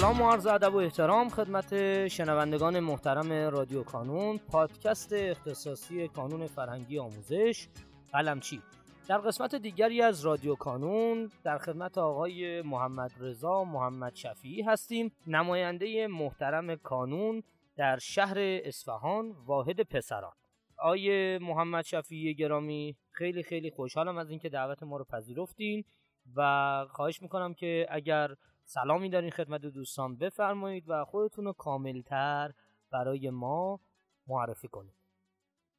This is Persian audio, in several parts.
سلام و عرض ادب و احترام خدمت شنوندگان محترم رادیو کانون پادکست اختصاصی کانون فرهنگی آموزش قلمچی. در قسمت دیگری از رادیو کانون در خدمت آقای محمد رضا محمد شفیعی هستیم. نماینده محترم کانون در شهر اصفهان واحد پسران. آقای محمد شفیعی گرامی خیلی خیلی خوشحالم از اینکه دعوت ما رو پذیرفتین و خواهش می‌کنم که اگر سلامی دارین خدمت دوستان بفرمایید و خودتون رو کاملتر برای ما معرفی کنید.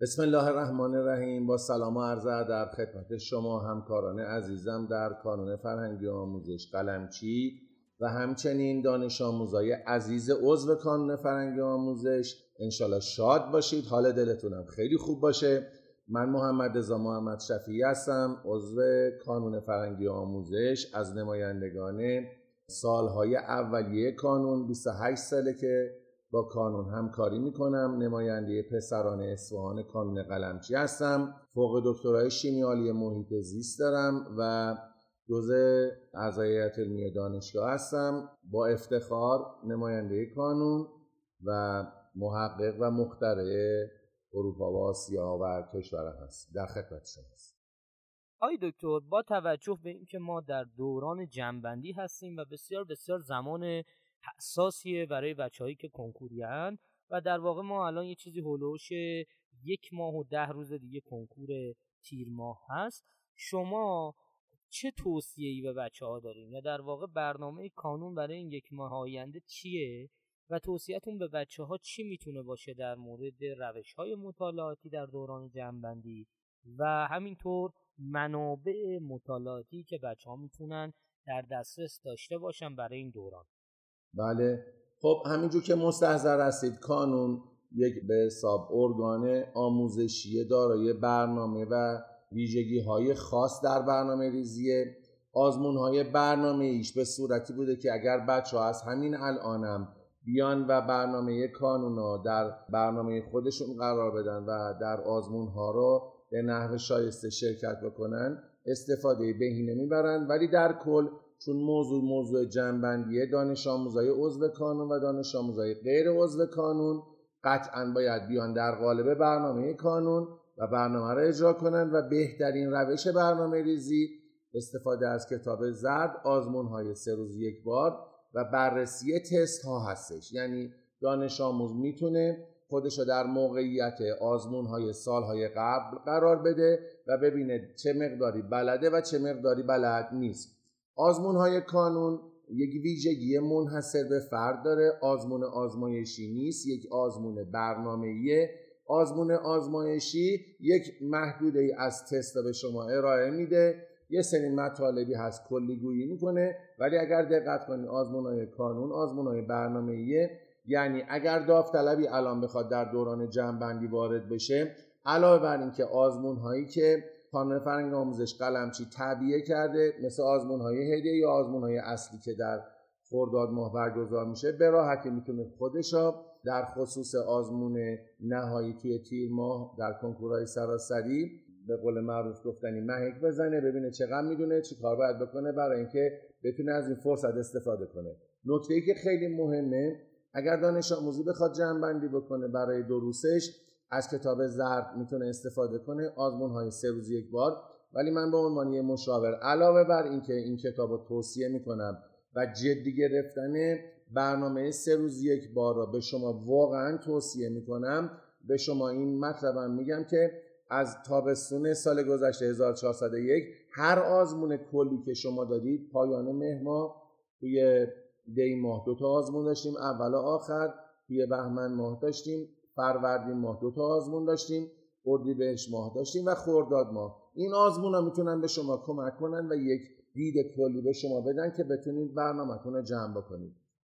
بسم الله الرحمن الرحیم. با سلام و عرض ادب خدمت شما همکاران عزیزم در کانون فرهنگی آموزش قلمچی و همچنین دانش آموزای عزیز عضو کانون فرهنگی آموزش. انشالله شاد باشید. حال دلتونم خیلی خوب باشه. من محمد رضا محمد شفیعی هستم عضو کانون فرهنگی آموزش. از نمایندگان سالهای اولیه کانون 28 ساله که با کانون همکاری می‌کنم. نماینده پسران اصفهان کانون قلمچی هستم. فوق دکترای شیمیالی محیط زیست دارم و جزء اعضای هیئت علمی دانشگاه هستم. با افتخار نماینده کانون و محقق و مخترع اروپا و آسیا و کشور هست. در خدمت شماست آی دکتر با توجه به اینکه ما در دوران جنبندی هستیم و بسیار بسیار زمان حساسیه برای بچههایی که کنکوری و در واقع ما الان یه چیزی هلوش یک ماه و ده روز دیگه کنکور تیر ماه هست. شما چه توصیه‌ای به بچه ها دارین؟ یا در واقع برنامه کانون برای این یک ماه آینده چیه؟ و توصیهتون به بچه ها چی می‌تونه باشه در مورد روش های مطالعاتی در دوران جنبندی و همینطور منابع مطالعاتی که بچه ها می‌تونن در دسترس داشته باشن برای این دوران. بله. خب همینجور که مستحضر هستید کانون یک به حساب ارگان آموزشی دارای برنامه و ویژگی های خاص در برنامه ریزیه. آزمون های برنامه ایش به صورتی بوده که اگر بچه ها از همین الانم بیان و برنامه کانونا در برنامه خودشون قرار بدن و در آزمون ها رو به نحو شایسته شرکت بکنن استفاده بهینه می‌برند ولی در کل چون موضوع موضوع جنبندیه دانش آموزای عضو کانون و دانش آموزای غیر عضو کانون قطعا باید بیان در قالب برنامه کانون و برنامه را اجرا کنند و بهترین روش برنامه ریزی استفاده از کتاب زرد آزمون های سه روز یک بار و بررسی تست ها هستش. یعنی دانش آموز می‌تونه خودش رو در موقعیت آزمون های سال های قبل قرار بده و ببینه چه مقداری بلده و چه مقداری بلد نیست. آزمون های کانون یک ویژگی منحصر به فرد داره. آزمون آزمایشی نیست یک آزمون برنامه‌ایه. آزمون آزمایشی یک محدوده ای از تست به شما ارائه میده. یه سری مطالبی هست کلی گویی می‌کنه ولی اگر دقت کنید آزمون های کانون آزمون های برنامه یعنی اگر داوطلبی الان بخواد در دوران جمعبندی وارد بشه علاوه بر اینکه آزمون هایی که کانون فرنگ آموزش قلمچی تعبیه کرده مثل آزمون های هدیه یا آزمون های اصلی که در خرداد ماه برگزار میشه به راحتی می‌تونه خودشا در خصوص آزمون نهایی توی تیر ماه در کنکورهای سراسری به قول معروف گفتنی محک بزنه ببینه چقدر می‌دونه چی کار باید بکنه برای اینکه بتونه از این فرصت استفاده کنه. نکته ای که خیلی مهمه اگر دانش آموزی بخواد جمع بندی بکنه برای دو روزش از کتاب زرد می‌تونه استفاده کنه. آزمون های سه روز یک بار. ولی من به عنوان یه مشاور علاوه بر اینکه این کتاب رو توصیه می‌کنم و جدی گرفتن برنامه سه روز یک بار را به شما واقعا توصیه می‌کنم به شما این مطلبم میگم که از تابستون سال گذشته 1401 هر آزمون کلی که شما دادید پایان مهر ماه توی دی ماه دو تا آزمون داشتیم اول و آخر توی بهمن ماه داشتیم فروردین ماه دو تا آزمون داشتیم بهش ماه داشتیم و خرداد ماه. این آزمون ها می‌تونن به شما کمک کنن و یک دید کلی به شما بدن که بتونید برنامهتون رو جمع بکنید.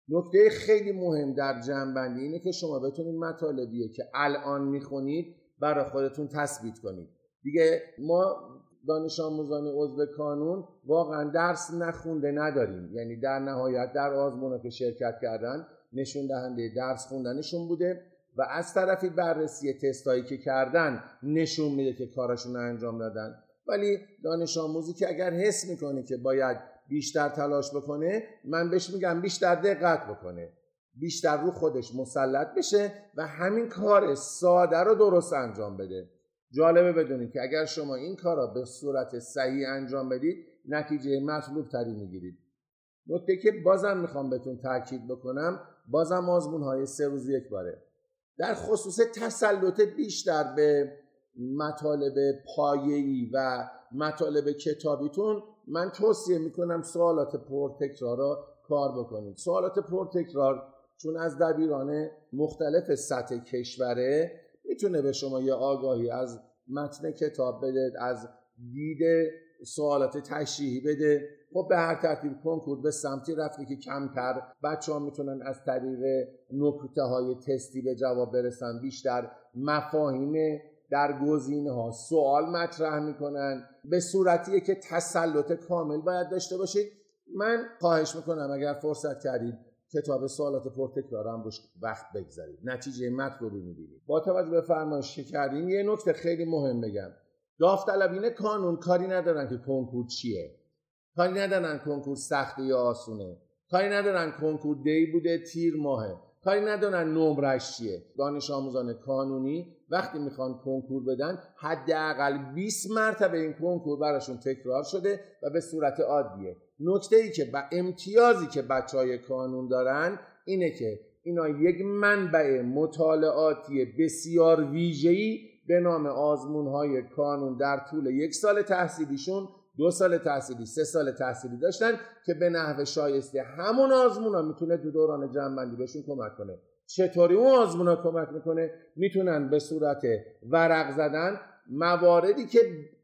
نکته خیلی مهم در جمع بندی اینه که شما بتونید مطالبیه که الان می‌خونید برای خودتون تثبیت کنید. دیگه ما دانش آموزان عضو کانون واقعا درس نخونده نداریم. یعنی در نهایت در آزمون که شرکت کردن نشون دهنده درس خوندنشون بوده و از طرفی بررسی تستایی که کردن نشون میده که کارشون انجام دادن. ولی دانش آموزی که اگر حس می‌کنه که باید بیشتر تلاش بکنه من بهش میگم بیشتر دقت بکنه. بیشتر رو خودش مسلط بشه و همین کار ساده رو درست انجام بده. جالبه بدونید که اگر شما این کار را به صورت صحیح انجام بدید نتیجه مطلوب تری می‌گیرید. نکته که بازم می‌خوام بهتون تاکید بکنم بازم آزمون های سه روز یک باره. در خصوص تسلط بیشتر به مطالب پایه‌ای و مطالب کتابیتون من توصیه می‌کنم سوالات پرتکرار را کار بکنید. سوالات پرتکرار چون از دبیران مختلف سطح کشوره می‌تونه به شما یه آگاهی از متن کتاب بده از دید سوالات تشریحی بده. خب به هر ترتیب کنکور به سمتی رفته که کمتر بچه ها می‌تونن از طریق نکته های تستی به جواب برسن بیشتر مفاهیم در گزینه ها سوال مطرح می‌کنن. به صورتیه که تسلط کامل باید داشته باشید. من خواهش می‌کنم اگر فرصت کردید کتاب سوالات پرتکرار هم روش وقت بگذارید. نتیجه مطلوبی می‌بینید. با توجه به فرمایش که کردیم یه نکته خیلی مهم بگم. داوطلبین کانون کاری ندارن که کنکور چیه. کاری ندارن کنکور سخته یا آسونه. کاری ندارن کنکور دی بوده تیر ماهه. کاری ندارن نمرش چیه. دانش آموزان کانونی وقتی می‌خوان کنکور بدن حداقل 20 مرتبه این کنکور براشون تکرار شده و به صورت عادیه. نکته ای که با امتیازی که بچه های کانون دارن اینه که اینا یک منبع مطالعاتی بسیار ویژه‌ای به نام آزمون های کانون در طول یک سال تحصیلیشون دو سال تحصیلی سه سال تحصیلی داشتن که به نحو شایسته همون آزمون ها می‌تونه دو دوران جنبندی بهشون کمک کنه. چطوری اون آزمون ها کمک می‌کنه؟ می‌تونن به صورت ورق زدن مواردی که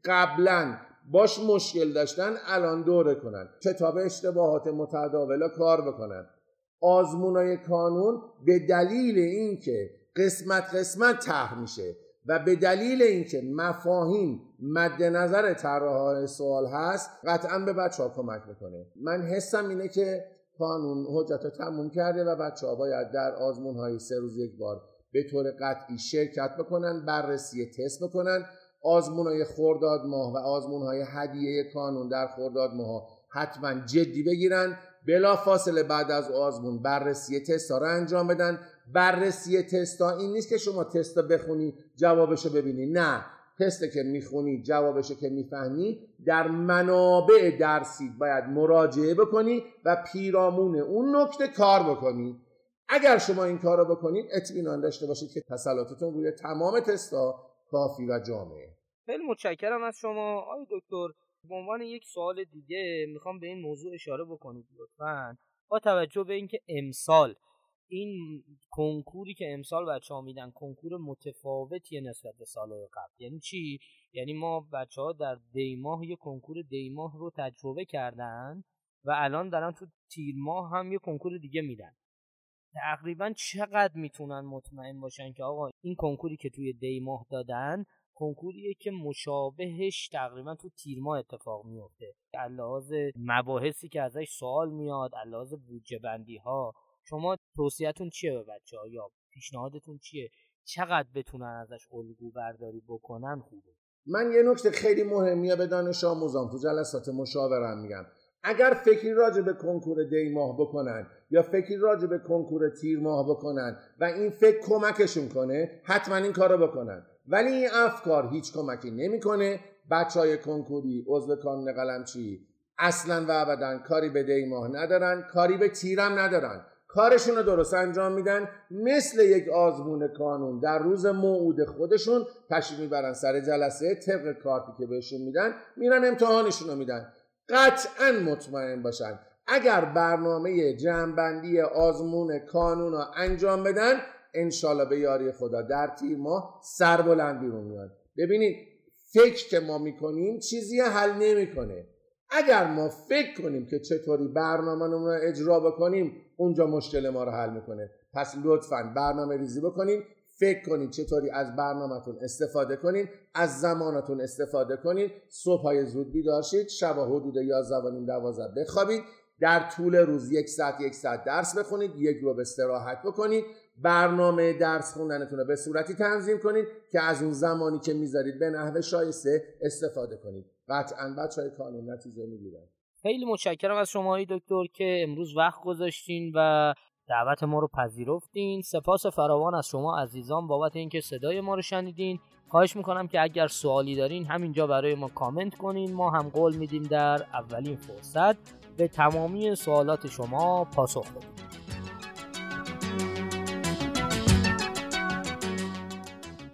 قبلا باش مشکل داشتن الان دوره کنن. کتاب اشتباهات متداوله کار بکنن. آزمونای کانون به دلیل اینکه قسمت قسمت طرح میشه. و به دلیل اینکه مفاهیم مد نظر طراح سوال هست قطعا به بچه ها کمک می‌کنه. من حسم اینه که قانون حجت رو تموم کرده و بچه ها باید در آزمون های سه روز یک بار به طور قطعی شرکت بکنن بررسی تست بکنن. آزمون های خورداد ماه و آزمون های هدیه کانون در خورداد ماه حتما جدی بگیرن. بلا فاصله بعد از آزمون بررسی تست ها رو انجام بدن. بررسی تستا این نیست که شما تست بخونی جوابشو ببینی. نه تست که می‌خونی جوابشو که می‌فهمی در منابع درسی باید مراجعه بکنی و پیرامون اون نکته کار بکنی. اگر شما این کار رو بکنید اطمینان داشته باشید که تسلطتون روی تمام تستا کافی و جامعه. خیلی متشکرم از شما. آقای دکتر به عنوان یک سوال دیگه می‌خوام به این موضوع اشاره بکنید لطفا. با توجه به اینکه امسال این کنکوری که امسال بچه ها میدن کنکور متفاوتی نسبت به سالهای قبل. یعنی چی؟ یعنی ما بچه ها در دیماه یه کنکور دیماه رو تجربه کردن و الان دارن تو تیر ماه هم یه کنکور دیگه میدن. تقریبا چقدر می‌تونن مطمئن باشن که آقا این کنکوری که توی دیماه دادن کنکوریه که مشابهش تقریبا تو تیر ماه اتفاق میفته لحاظ مباحثی که ازش سوال میاد لحاظ بودجه بندی ها شما توصیهتون چیه به بچه ها یا پیشنهادتون چیه؟ چقدر بتونن ازش الگو برداری بکنن خوبه؟ من یه نکته خیلی مهمیه به دانش آموزان تو جلسات مشاورم میگم. اگر فکری راجع به کنکور دی ماه بکنن یا فکری راجع به کنکور تیر ماه بکنن و این فکر کمکشون کنه حتما این کارو بکنن. ولی این افکار هیچ کمکی نمی‌کنه. بچه های کنکوری عضو کانون قلمچی اصلا و ابدا کاری به دی ماه ندارن کاری به تیرم ندارن. کارشون رو درست انجام میدن. مثل یک آزمون کانون در روز موعود خودشون تشریف می‌برن سر جلسه طبق کارتی که بهشون میدن میرن امتحانشون رو میدن. قطعا مطمئن باشن. اگر برنامه جمعبندی آزمون کانون رو انجام بدن انشالله به یاری خدا در تیر ما سر بلند بیرون میاد. ببینید فکر که ما می‌کنیم چیزی حل نمی‌کنه. اگر ما فکر کنیم که چطوری برنامه رو اجرا بکنیم اونجا مشکل ما رو حل می‌کنه. پس لطفا برنامه ریزی بکنیم فکر کنید چطوری از برنامهتون استفاده کنید از زمانتون استفاده کنید صبح های زود بیدار شید شب حدود 11 و نیم 12 بخوابید. در طول روز یک ساعت یک ساعت درس بخونید یک رو استراحت بکنید. برنامه درس خوندنتون رو به صورتی تنظیم کنید که از اون زمانی که می‌ذارید به نحو شایسته استفاده کنید. قطعا بچه های کانون نتیجه می‌گیرن. خیلی متشکرم از شما دکتر که امروز وقت گذاشتین و دعوت ما رو پذیرفتین. سپاس فراوان از شما عزیزان بابت اینکه صدای ما رو شنیدین. خواهش می‌کنم که اگر سوالی دارین همینجا برای ما کامنت کنین. ما هم قول میدیم در اولین فرصت به تمامی سوالات شما پاسخ بدیم.